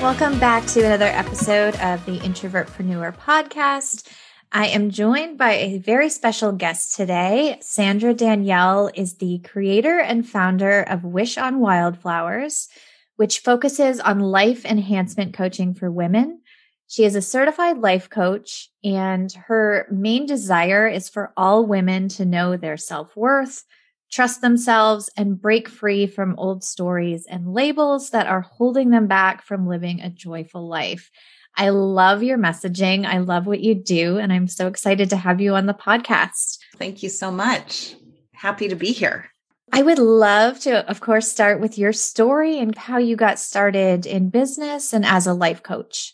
Welcome back to another episode of the Introvertpreneur podcast. I am joined by a very special guest today. Sandra Danielle is the creator and founder of Wish on Wildflowers, which focuses on life enhancement coaching for women. She is a certified life coach, and her main desire is for all women to know their self worth, trust themselves, and break free from old stories and labels that are holding them back from living a joyful life. I love your messaging. I love what you do. And I'm so excited to have you on the podcast. Thank you so much. Happy to be here. I would love to, of course, start with your story and how you got started in business and as a life coach.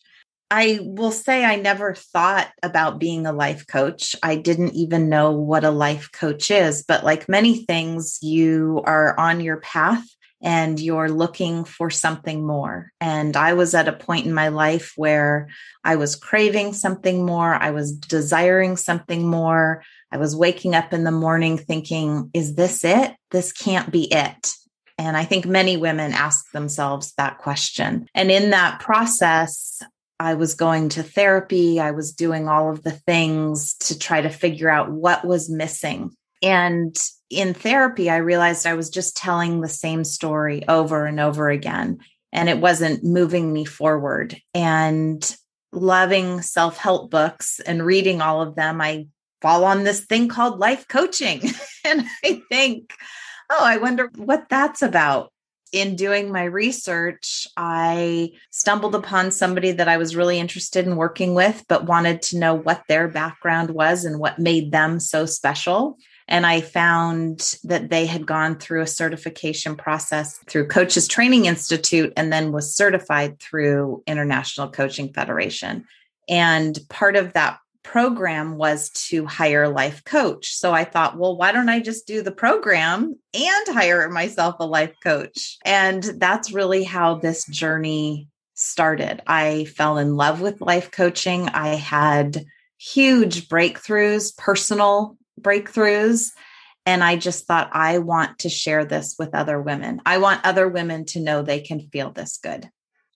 I will say I never thought about being a life coach. I didn't even know what a life coach is, but like many things, you are on your path and you're looking for something more. And I was at a point in my life where I was craving something more, I was desiring something more. I was waking up in the morning thinking, is this it? This can't be it. And I think many women ask themselves that question. And in that process, I was going to therapy. I was doing all of the things to try to figure out what was missing. And in therapy, I realized I was just telling the same story over and over again, and it wasn't moving me forward. And loving self help books and reading all of them, I fall on this thing called life coaching. and I think, oh, I wonder what that's about in doing my research, I stumbled upon somebody that I was really interested in working with, but wanted to know what their background was and what made them so special. And I found that they had gone through a certification process through Coaches Training Institute and then was certified through International Coaching Federation. And part of that program was to hire life coach. So I thought, well, why don't I just do the program and hire myself a life coach? And that's really how this journey started. I fell in love with life coaching. I had huge breakthroughs, personal breakthroughs. And I just thought, I want to share this with other women. I want other women to know they can feel this good.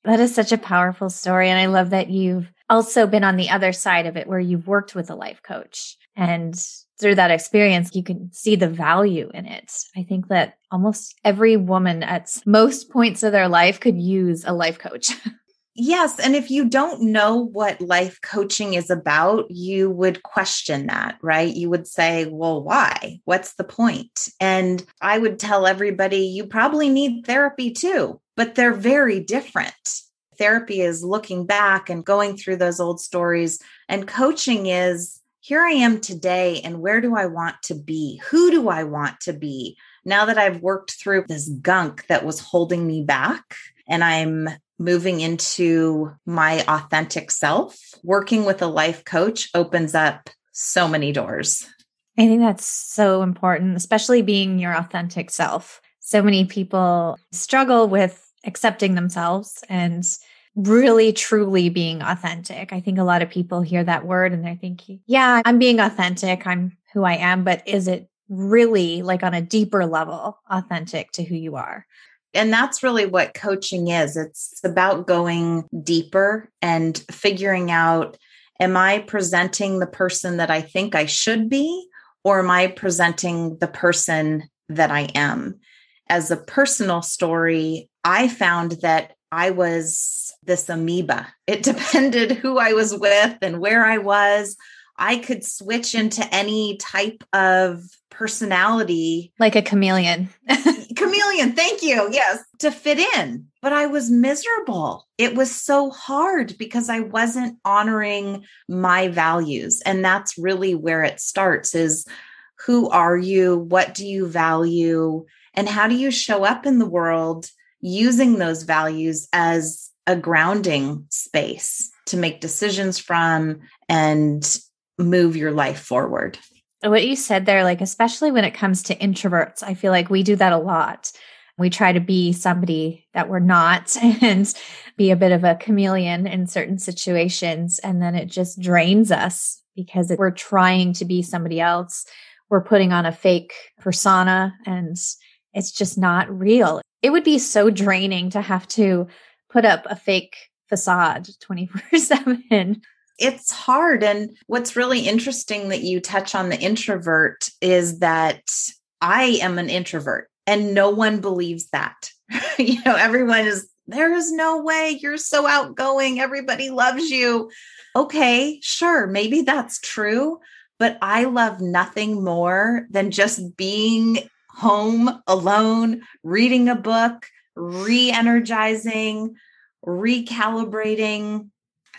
That is such a powerful story. And I love that you've also been on the other side of it where you've worked with a life coach. And through that experience, you can see the value in it. I think that almost every woman at most points of their life could use a life coach. Yes. And if you don't know what life coaching is about, you would question that, right? You would say, well, why? What's the point? And I would tell everybody, you probably need therapy too but they're very different. Therapy is looking back and going through those old stories, and coaching is here I am today, and where do I want to be? Who do I want to be? Now that I've worked through this gunk that was holding me back, and I'm moving into my authentic self, working with a life coach opens up so many doors. I think that's so important, especially being your authentic self. So many people struggle with accepting themselves and really truly being authentic. I think a lot of people hear that word and they're thinking, yeah, I'm being authentic. I'm who I am, but is it really like on a deeper level authentic to who you are? And that's really what coaching is. It's about going deeper and figuring out am I presenting the person that I think I should be, or am I presenting the person that I am? As a personal story, I found that I was this amoeba. It depended who I was with and where I was. I could switch into any type of personality. Like a chameleon. chameleon, thank you. Yes, to fit in. But I was miserable. It was so hard because I wasn't honoring my values. And that's really where it starts is who are you? What do you value? And how do you show up in the world using those values as a grounding space to make decisions from and move your life forward? What you said there, like, especially when it comes to introverts, I feel like we do that a lot. We try to be somebody that we're not and be a bit of a chameleon in certain situations. And then it just drains us because we're trying to be somebody else. We're putting on a fake persona and it's just not real. It would be so draining to have to put up a fake facade 24 7 it's hard. And what's really interesting that you touch on the introvert is that I am an introvert and no one believes that. you know, everyone is, there is no way you're so outgoing. Everybody loves you. Okay, sure. Maybe that's true. But I love nothing more than just being home alone, reading a book, re energizing, recalibrating,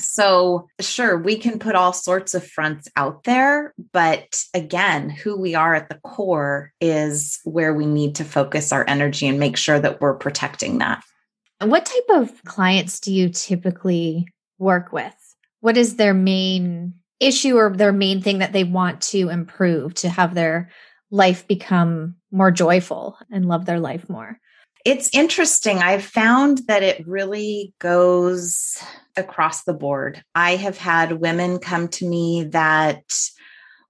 so, sure, we can put all sorts of fronts out there, but again, who we are at the core is where we need to focus our energy and make sure that we're protecting that. What type of clients do you typically work with? What is their main issue or their main thing that they want to improve to have their life become more joyful and love their life more? It's interesting. I've found that it really goes across the board. I have had women come to me that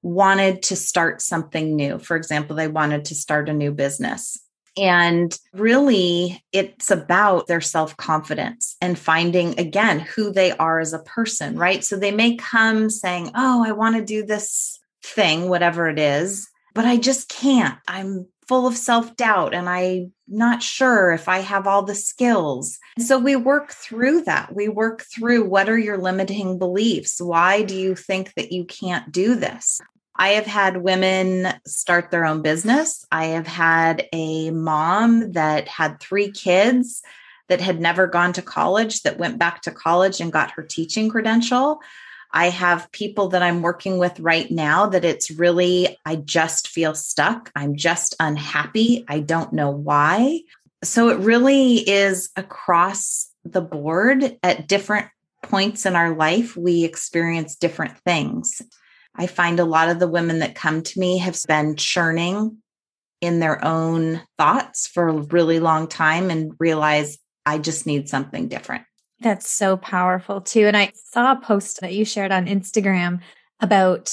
wanted to start something new. For example, they wanted to start a new business. And really, it's about their self confidence and finding again who they are as a person, right? So they may come saying, Oh, I want to do this thing, whatever it is, but I just can't. I'm full of self doubt and I'm not sure if I have all the skills. So we work through that. We work through what are your limiting beliefs? Why do you think that you can't do this? I have had women start their own business. I have had a mom that had three kids that had never gone to college that went back to college and got her teaching credential. I have people that I'm working with right now that it's really, I just feel stuck. I'm just unhappy. I don't know why. So it really is across the board at different points in our life, we experience different things. I find a lot of the women that come to me have been churning in their own thoughts for a really long time and realize I just need something different. That's so powerful too. And I saw a post that you shared on Instagram about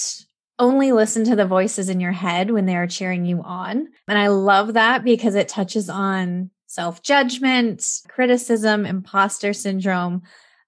only listen to the voices in your head when they are cheering you on. And I love that because it touches on self judgment, criticism, imposter syndrome.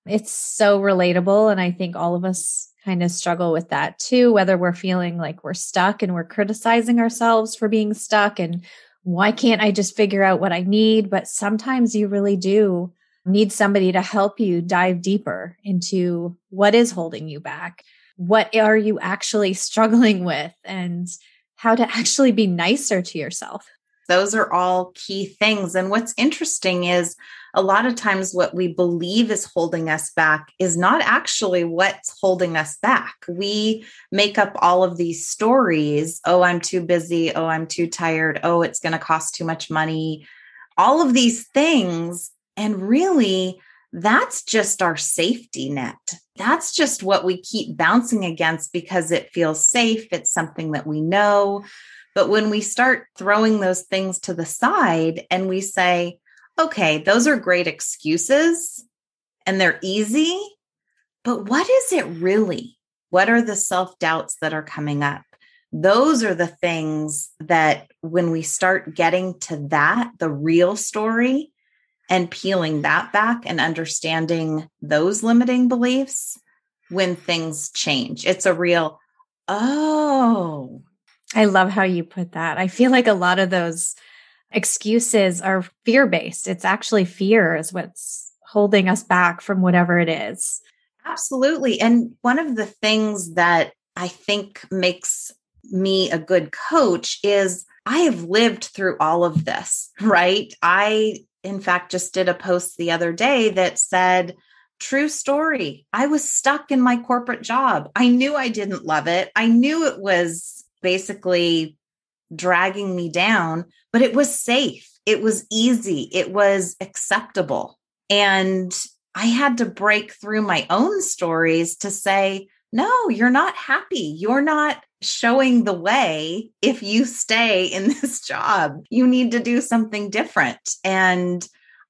It's so relatable. And I think all of us kind of struggle with that too, whether we're feeling like we're stuck and we're criticizing ourselves for being stuck and why can't I just figure out what I need? But sometimes you really do need somebody to help you dive deeper into what is holding you back. What are you actually struggling with and how to actually be nicer to yourself? Those are all key things. And what's interesting is a lot of times what we believe is holding us back is not actually what's holding us back. We make up all of these stories. Oh, I'm too busy. Oh, I'm too tired. Oh, it's going to cost too much money. All of these things and really, that's just our safety net. That's just what we keep bouncing against because it feels safe. It's something that we know. But when we start throwing those things to the side and we say, okay, those are great excuses and they're easy, but what is it really? What are the self doubts that are coming up? Those are the things that when we start getting to that, the real story, and peeling that back and understanding those limiting beliefs when things change. It's a real, oh. I love how you put that. I feel like a lot of those excuses are fear based. It's actually fear is what's holding us back from whatever it is. Absolutely. And one of the things that I think makes me a good coach is I have lived through all of this, right? I in fact, just did a post the other day that said, True story. I was stuck in my corporate job. I knew I didn't love it. I knew it was basically dragging me down, but it was safe. It was easy. It was acceptable. And I had to break through my own stories to say, no, you're not happy. You're not showing the way if you stay in this job. You need to do something different. And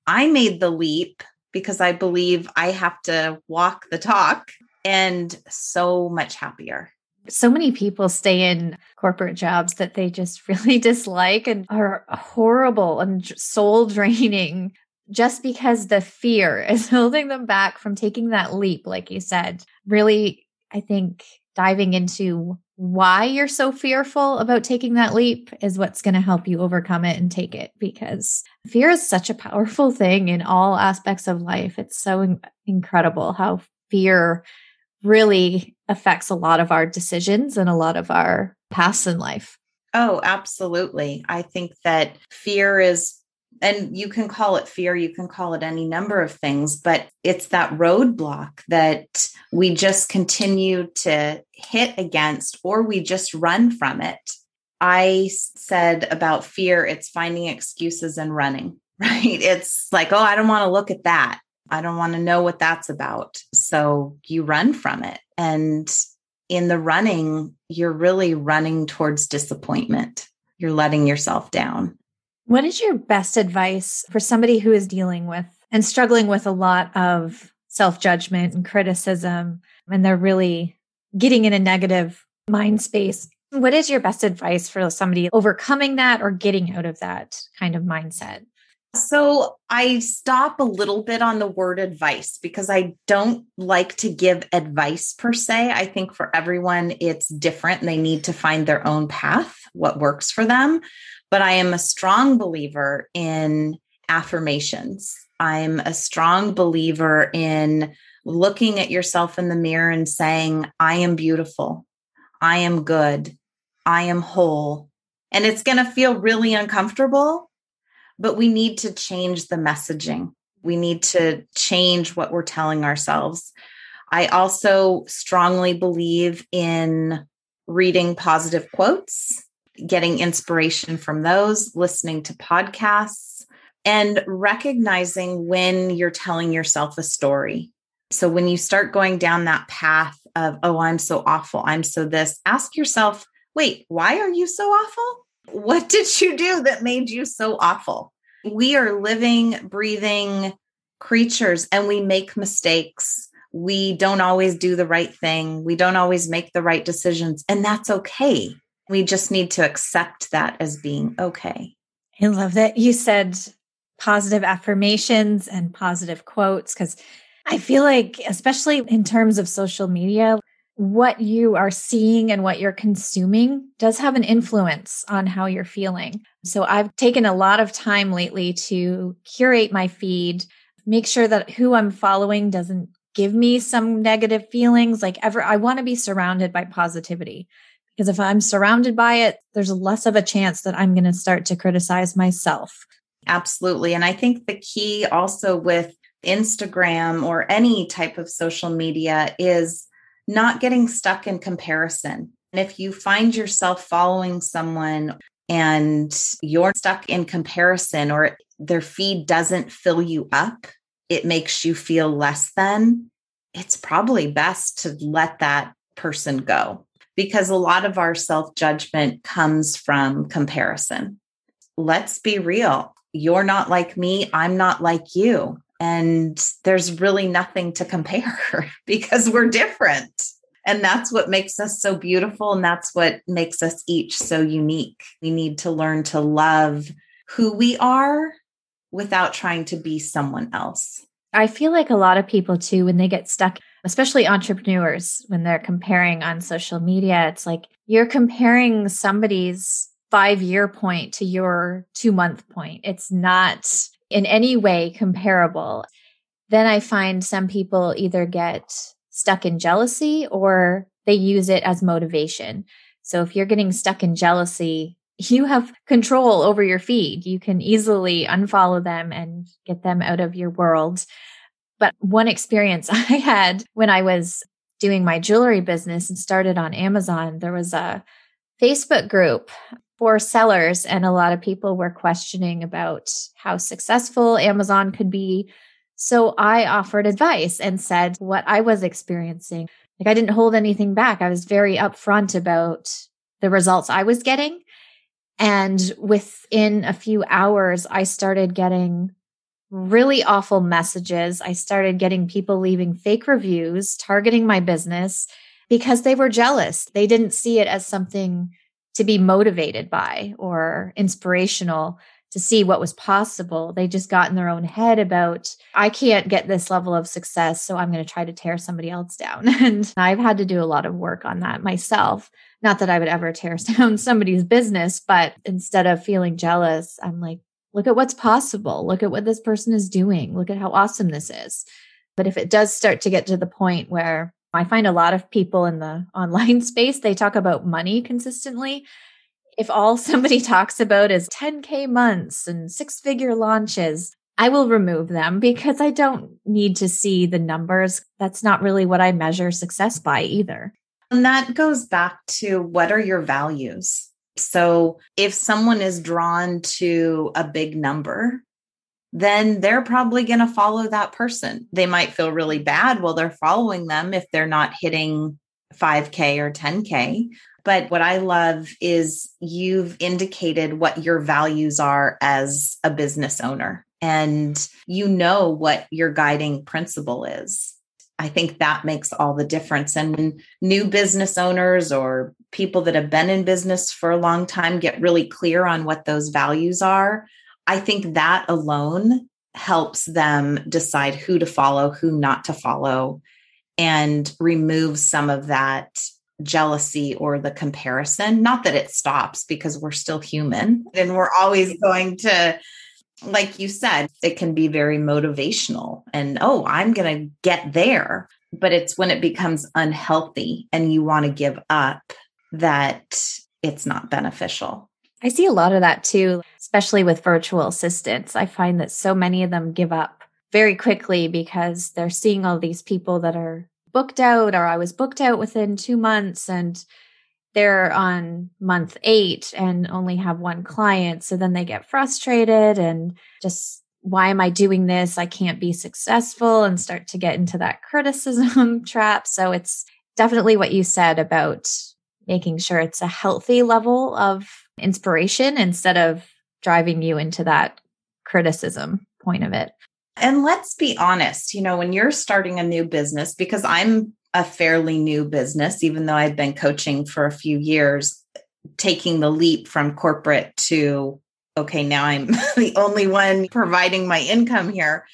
I made the leap because I believe I have to walk the talk and so much happier. So many people stay in corporate jobs that they just really dislike and are horrible and soul draining just because the fear is holding them back from taking that leap, like you said. Really, I think diving into why you're so fearful about taking that leap is what's going to help you overcome it and take it because fear is such a powerful thing in all aspects of life. It's so in- incredible how fear really affects a lot of our decisions and a lot of our paths in life. Oh, absolutely. I think that fear is and you can call it fear, you can call it any number of things, but it's that roadblock that we just continue to hit against or we just run from it. I said about fear, it's finding excuses and running, right? It's like, oh, I don't want to look at that. I don't want to know what that's about. So you run from it. And in the running, you're really running towards disappointment. You're letting yourself down. What is your best advice for somebody who is dealing with and struggling with a lot of self judgment and criticism, and they're really getting in a negative mind space? What is your best advice for somebody overcoming that or getting out of that kind of mindset? So I stop a little bit on the word advice because I don't like to give advice per se. I think for everyone, it's different. They need to find their own path, what works for them. But I am a strong believer in affirmations. I'm a strong believer in looking at yourself in the mirror and saying, I am beautiful. I am good. I am whole. And it's going to feel really uncomfortable, but we need to change the messaging. We need to change what we're telling ourselves. I also strongly believe in reading positive quotes getting inspiration from those, listening to podcasts, and recognizing when you're telling yourself a story. So when you start going down that path of, oh, I'm so awful, I'm so this, ask yourself, wait, why are you so awful? What did you do that made you so awful? We are living, breathing creatures and we make mistakes. We don't always do the right thing. We don't always make the right decisions, and that's okay. We just need to accept that as being okay. I love that you said positive affirmations and positive quotes because I feel like, especially in terms of social media, what you are seeing and what you're consuming does have an influence on how you're feeling. So I've taken a lot of time lately to curate my feed, make sure that who I'm following doesn't give me some negative feelings. Like ever, I want to be surrounded by positivity. Because if I'm surrounded by it, there's less of a chance that I'm going to start to criticize myself. Absolutely. And I think the key also with Instagram or any type of social media is not getting stuck in comparison. And if you find yourself following someone and you're stuck in comparison or their feed doesn't fill you up, it makes you feel less than, it's probably best to let that person go because a lot of our self judgment comes from comparison. Let's be real. You're not like me. I'm not like you. And there's really nothing to compare because we're different. And that's what makes us so beautiful. And that's what makes us each so unique. We need to learn to love who we are without trying to be someone else. I feel like a lot of people too, when they get stuck, especially entrepreneurs, when they're comparing on social media, it's like you're comparing somebody's five year point to your two month point. It's not in any way comparable. Then I find some people either get stuck in jealousy or they use it as motivation. So if you're getting stuck in jealousy, you have control over your feed. You can easily unfollow them and get them out of your world. But one experience I had when I was doing my jewelry business and started on Amazon, there was a Facebook group for sellers, and a lot of people were questioning about how successful Amazon could be. So I offered advice and said what I was experiencing. Like I didn't hold anything back. I was very upfront about the results I was getting. And within a few hours, I started getting really awful messages. I started getting people leaving fake reviews, targeting my business because they were jealous. They didn't see it as something to be motivated by or inspirational to see what was possible. They just got in their own head about, I can't get this level of success, so I'm going to try to tear somebody else down. And I've had to do a lot of work on that myself. Not that I would ever tear down somebody's business, but instead of feeling jealous, I'm like, look at what's possible. Look at what this person is doing. Look at how awesome this is. But if it does start to get to the point where I find a lot of people in the online space, they talk about money consistently. If all somebody talks about is 10K months and six figure launches, I will remove them because I don't need to see the numbers. That's not really what I measure success by either. And that goes back to what are your values? So if someone is drawn to a big number, then they're probably going to follow that person. They might feel really bad while they're following them if they're not hitting 5K or 10K. But what I love is you've indicated what your values are as a business owner and you know what your guiding principle is. I think that makes all the difference. And new business owners or people that have been in business for a long time get really clear on what those values are, I think that alone helps them decide who to follow, who not to follow, and remove some of that jealousy or the comparison. Not that it stops because we're still human and we're always going to like you said, it can be very motivational and, oh, I'm going to get there. But it's when it becomes unhealthy and you want to give up that it's not beneficial. I see a lot of that too, especially with virtual assistants. I find that so many of them give up very quickly because they're seeing all these people that are booked out, or I was booked out within two months and they're on month eight and only have one client. So then they get frustrated and just, why am I doing this? I can't be successful and start to get into that criticism trap. So it's definitely what you said about making sure it's a healthy level of inspiration instead of driving you into that criticism point of it. And let's be honest, you know, when you're starting a new business, because I'm a fairly new business, even though I've been coaching for a few years, taking the leap from corporate to, okay, now I'm the only one providing my income here.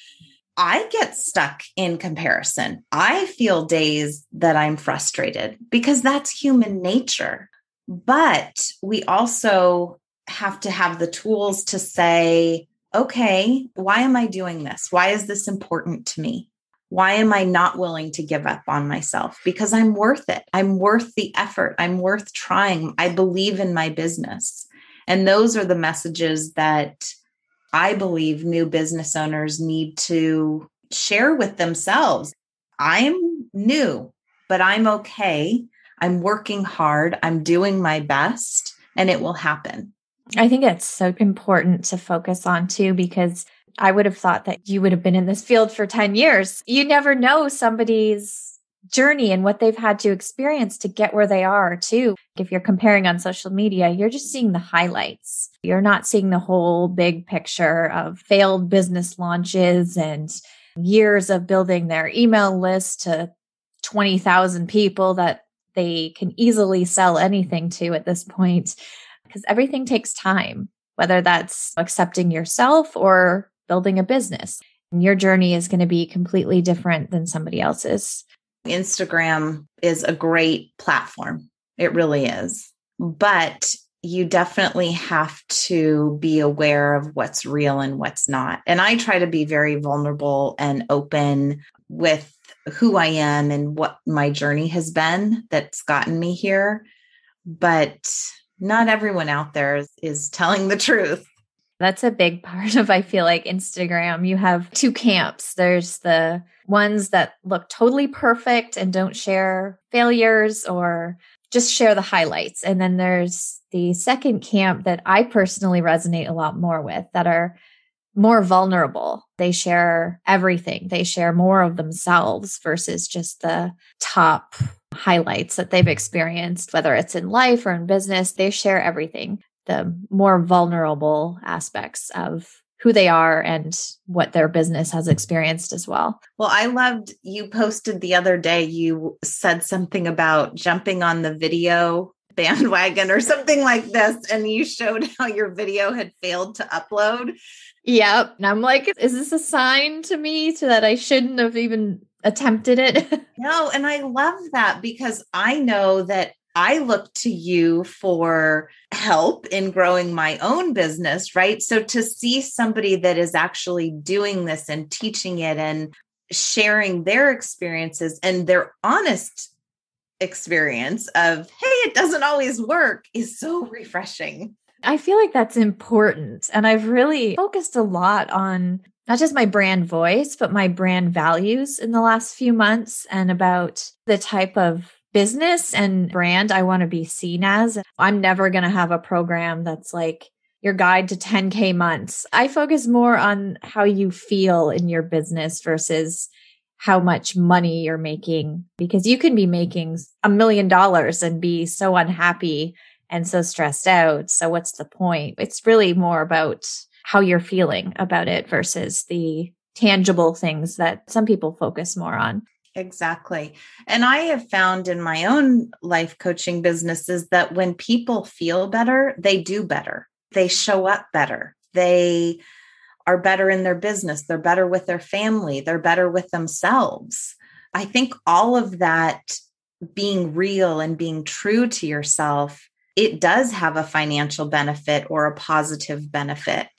I get stuck in comparison. I feel days that I'm frustrated because that's human nature. But we also have to have the tools to say, okay, why am I doing this? Why is this important to me? Why am I not willing to give up on myself? Because I'm worth it. I'm worth the effort. I'm worth trying. I believe in my business. And those are the messages that I believe new business owners need to share with themselves. I'm new, but I'm okay. I'm working hard. I'm doing my best, and it will happen. I think it's so important to focus on too, because I would have thought that you would have been in this field for 10 years. You never know somebody's journey and what they've had to experience to get where they are too. If you're comparing on social media, you're just seeing the highlights. You're not seeing the whole big picture of failed business launches and years of building their email list to 20,000 people that they can easily sell anything to at this point because everything takes time, whether that's accepting yourself or building a business. And your journey is going to be completely different than somebody else's. Instagram is a great platform. It really is. But you definitely have to be aware of what's real and what's not. And I try to be very vulnerable and open with who I am and what my journey has been that's gotten me here. But not everyone out there is, is telling the truth. That's a big part of, I feel like, Instagram. You have two camps. There's the ones that look totally perfect and don't share failures or just share the highlights. And then there's the second camp that I personally resonate a lot more with that are more vulnerable. They share everything. They share more of themselves versus just the top highlights that they've experienced, whether it's in life or in business. They share everything, the more vulnerable aspects of who they are and what their business has experienced as well. Well, I loved you posted the other day, you said something about jumping on the video bandwagon or something like this, and you showed how your video had failed to upload. Yep. And I'm like, is this a sign to me to that I shouldn't have even attempted it? no, and I love that because I know that I look to you for help in growing my own business, right? So to see somebody that is actually doing this and teaching it and sharing their experiences and their honest experience of, hey, it doesn't always work is so refreshing. I feel like that's important. And I've really focused a lot on not just my brand voice, but my brand values in the last few months and about the type of business and brand I want to be seen as. I'm never going to have a program that's like your guide to 10K months. I focus more on how you feel in your business versus how much money you're making because you can be making a million dollars and be so unhappy and so stressed out. So what's the point? It's really more about how you're feeling about it versus the tangible things that some people focus more on. Exactly. And I have found in my own life coaching businesses that when people feel better, they do better. They show up better. They are better in their business. They're better with their family. They're better with themselves. I think all of that being real and being true to yourself, it does have a financial benefit or a positive benefit,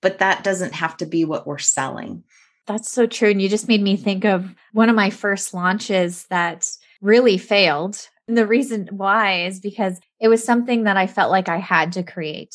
but that doesn't have to be what we're selling. That's so true. And you just made me think of one of my first launches that really failed. And the reason why is because it was something that I felt like I had to create,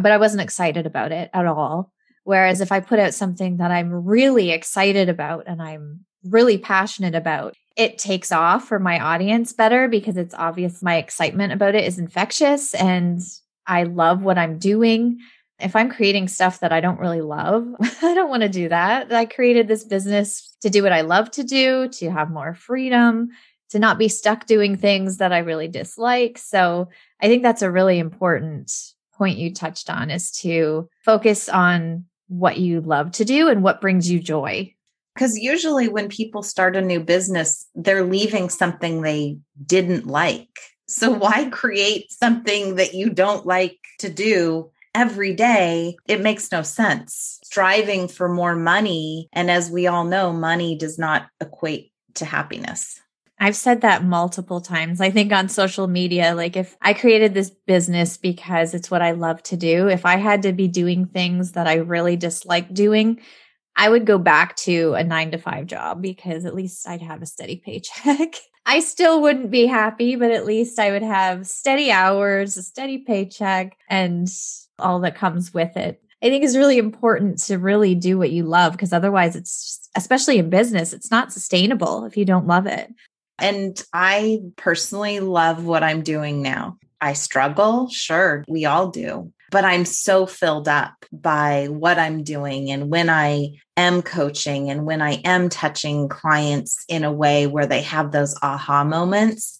but I wasn't excited about it at all. Whereas if I put out something that I'm really excited about and I'm really passionate about, it takes off for my audience better because it's obvious my excitement about it is infectious and I love what I'm doing if I'm creating stuff that I don't really love, I don't want to do that. I created this business to do what I love to do, to have more freedom, to not be stuck doing things that I really dislike. So I think that's a really important point you touched on is to focus on what you love to do and what brings you joy. Because usually when people start a new business, they're leaving something they didn't like. So why create something that you don't like to do every day, it makes no sense. Striving for more money. And as we all know, money does not equate to happiness. I've said that multiple times. I think on social media, like if I created this business because it's what I love to do, if I had to be doing things that I really dislike doing, I would go back to a nine to five job because at least I'd have a steady paycheck. I still wouldn't be happy, but at least I would have steady hours, a steady paycheck, and all that comes with it. I think is really important to really do what you love because otherwise it's especially in business, it's not sustainable if you don't love it. And I personally love what I'm doing now. I struggle, sure, we all do, but I'm so filled up by what I'm doing. And when I am coaching and when I am touching clients in a way where they have those aha moments,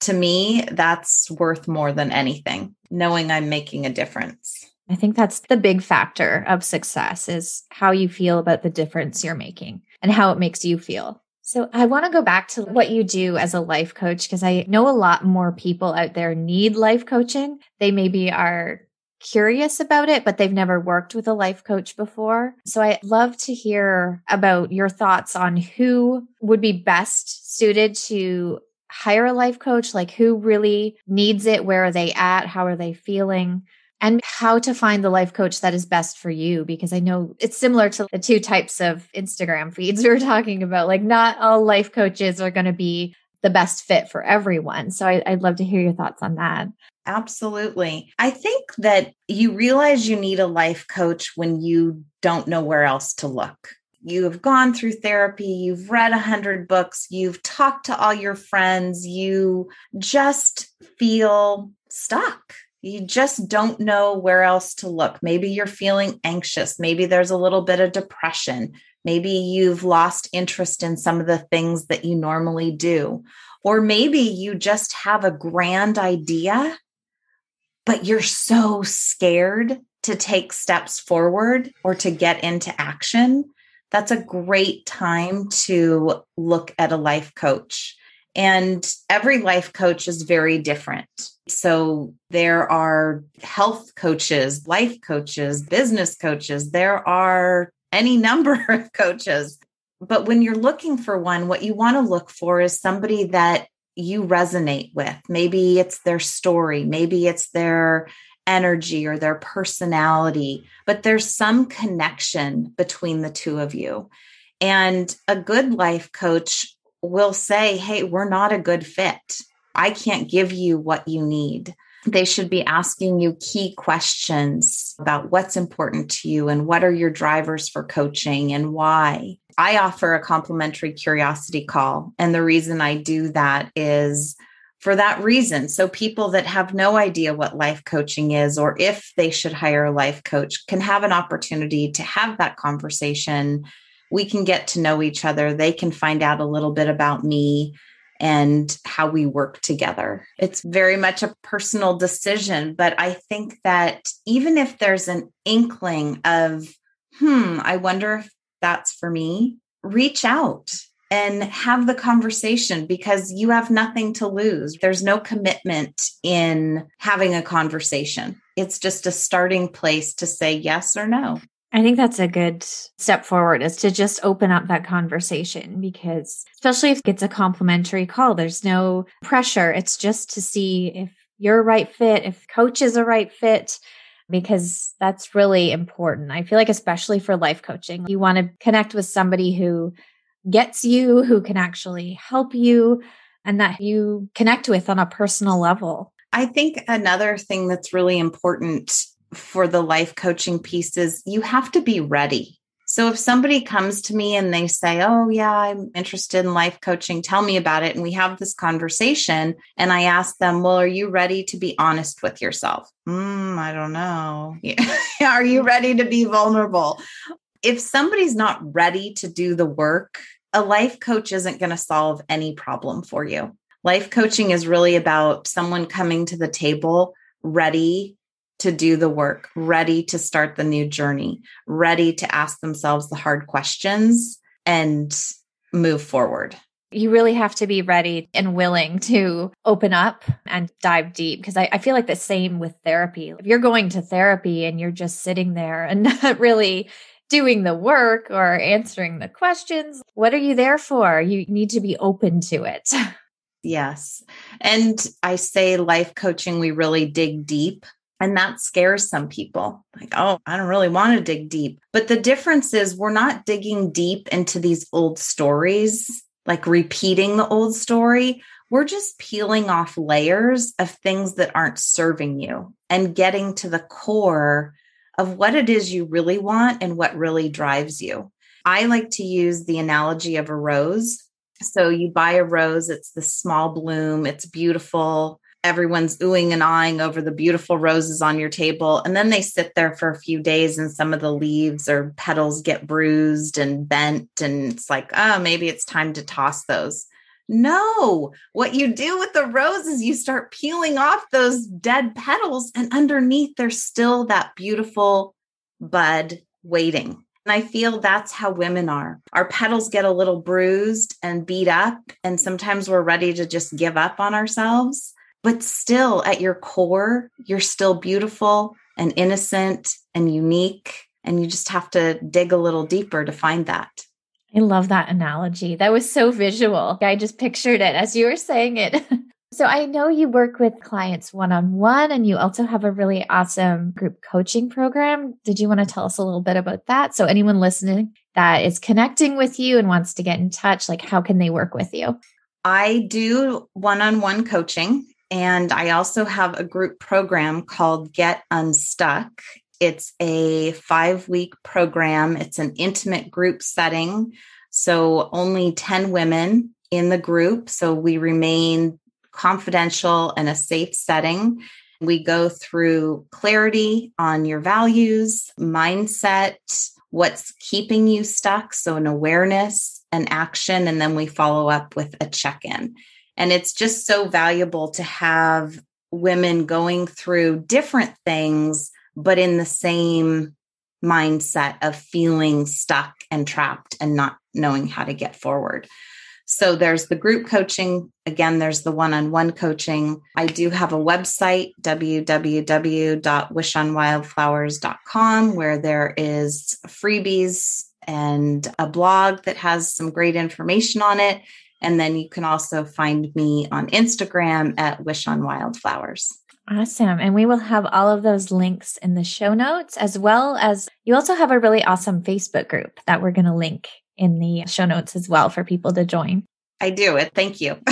to me, that's worth more than anything, knowing I'm making a difference. I think that's the big factor of success is how you feel about the difference you're making and how it makes you feel. So I want to go back to what you do as a life coach because I know a lot more people out there need life coaching. They maybe are curious about it, but they've never worked with a life coach before. So I'd love to hear about your thoughts on who would be best suited to hire a life coach, like who really needs it, where are they at, how are they feeling, and how to find the life coach that is best for you. Because I know it's similar to the two types of Instagram feeds we were talking about. Like, not all life coaches are going to be the best fit for everyone. So I, would love to hear your thoughts on that. Absolutely. I think that you realize you need a life coach when you don't know where else to look you've gone through therapy, you've read a hundred books, you've talked to all your friends, you just feel stuck. You just don't know where else to look. Maybe you're feeling anxious. Maybe there's a little bit of depression. Maybe you've lost interest in some of the things that you normally do. Or maybe you just have a grand idea, but you're so scared to take steps forward or to get into action. That's a great time to look at a life coach. And every life coach is very different. So there are health coaches, life coaches, business coaches. There are any number of coaches. But when you're looking for one, what you want to look for is somebody that you resonate with. Maybe it's their story, maybe it's their energy or their personality, but there's some connection between the two of you. And a good life coach will say, Hey, we're not a good fit. I can't give you what you need. They should be asking you key questions about what's important to you and what are your drivers for coaching and why. I offer a complimentary curiosity call. And the reason I do that is for that reason. So, people that have no idea what life coaching is or if they should hire a life coach can have an opportunity to have that conversation. We can get to know each other. They can find out a little bit about me and how we work together. It's very much a personal decision, but I think that even if there's an inkling of, hmm, I wonder if that's for me, reach out and have the conversation because you have nothing to lose. There's no commitment in having a conversation. It's just a starting place to say yes or no. I think that's a good step forward is to just open up that conversation because especially if it's a complimentary call, there's no pressure. It's just to see if you're a right fit, if coach is a right fit, because that's really important. I feel like, especially for life coaching, you want to connect with somebody who gets you, who can actually help you, and that you connect with on a personal level. I think another thing that's really important for the life coaching piece is you have to be ready. So if somebody comes to me and they say, Oh, yeah, I'm interested in life coaching, tell me about it. And we have this conversation, and I ask them, Well, are you ready to be honest with yourself? Mm, I don't know. are you ready to be vulnerable? If somebody's not ready to do the work, a life coach isn't going to solve any problem for you. Life coaching is really about someone coming to the table ready to do the work, ready to start the new journey, ready to ask themselves the hard questions and move forward. You really have to be ready and willing to open up and dive deep because I, I, feel like the same with therapy. If you're going to therapy and you're just sitting there and not really doing the work or answering the questions, what are you there for? You need to be open to it. Yes. And I say life coaching, we really dig deep and that scares some people. Like, oh, I don't really want to dig deep. But the difference is we're not digging deep into these old stories, like repeating the old story. We're just peeling off layers of things that aren't serving you and getting to the core of what it is you really want and what really drives you. I like to use the analogy of a rose. So you buy a rose, it's the small bloom, it's beautiful everyone's oohing and awing over the beautiful roses on your table. And then they sit there for a few days and some of the leaves or petals get bruised and bent. And it's like, oh, maybe it's time to toss those. No, what you do with the roses, you start peeling off those dead petals, and underneath there's still that beautiful bud waiting. And I feel that's how women are. Our petals get a little bruised and beat up, and sometimes we're ready to just give up on ourselves but still at your core, you're still beautiful and innocent and unique. And you just have to dig a little deeper to find that. I love that analogy. That was so visual. I just pictured it as you were saying it. so I know you work with clients one on one and you also have a really awesome group coaching program. Did you want to tell us a little bit about that? So anyone listening that is connecting with you and wants to get in touch, like how can they work with you? I do one on one coaching and I also have a group program called Get Unstuck. It's a five week program, it's an intimate group setting. So only 10 women in the group. So we remain confidential and a safe setting. We go through clarity on your values, mindset, what's keeping you stuck. So, an awareness, an action, and then we follow up with a check in. And it's just so valuable to have women going through different things, but in the same mindset of feeling stuck and trapped and not knowing how to get forward. So there's the group coaching. Again, there's the one on one coaching. I do have a website, www.wishonwildflowers.com, where there is freebies and a blog that has some great information on it. And then you can also find me on Instagram at Wish on Wildflowers. Awesome. And we will have all of those links in the show notes, as well as you also have a really awesome Facebook group that we're going to link in the show notes as well for people to join. I do it. Thank you.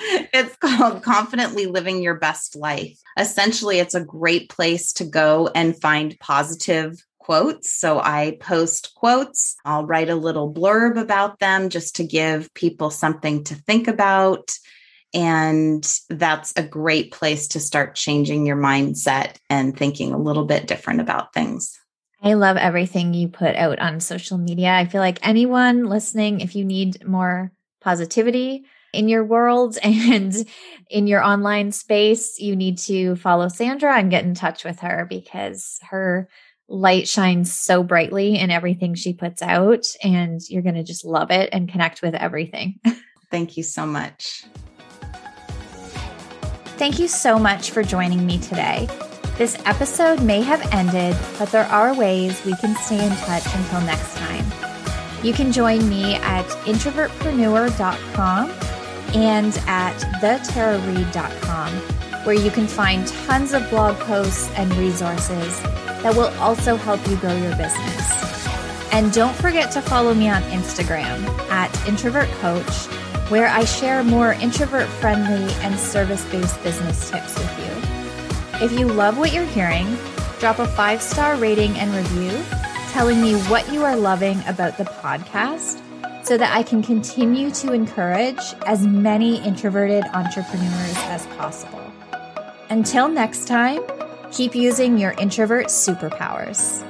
it's called Confidently Living Your Best Life. Essentially, it's a great place to go and find positive quotes. So I post quotes. I'll write a little blurb about them just to give people something to think about. And that's a great place to start changing your mindset and thinking a little bit different about things. I love everything you put out on social media. I feel like anyone listening, if you need more positivity in your world and in your online space, you need to follow Sandra and get in touch with her because her light shines so brightly in everything she puts out, and you're going to just love it and connect with everything. Thank you so much. Thank you so much for joining me today. This episode may have ended, but there are ways we can stay in touch until next time. You can join me at introvertpreneur.com and at thetarareed.com, where you can find tons of blog posts and resources that will also help you grow your business. And don't forget to follow me on Instagram at Introvert Coach, where I share more introvert friendly and service based business tips with you. If you love what you're hearing, drop a five star rating and review telling me what you are loving about the podcast so that I can continue to encourage as many introverted entrepreneurs as possible. Until next time, keep using your introvert superpowers.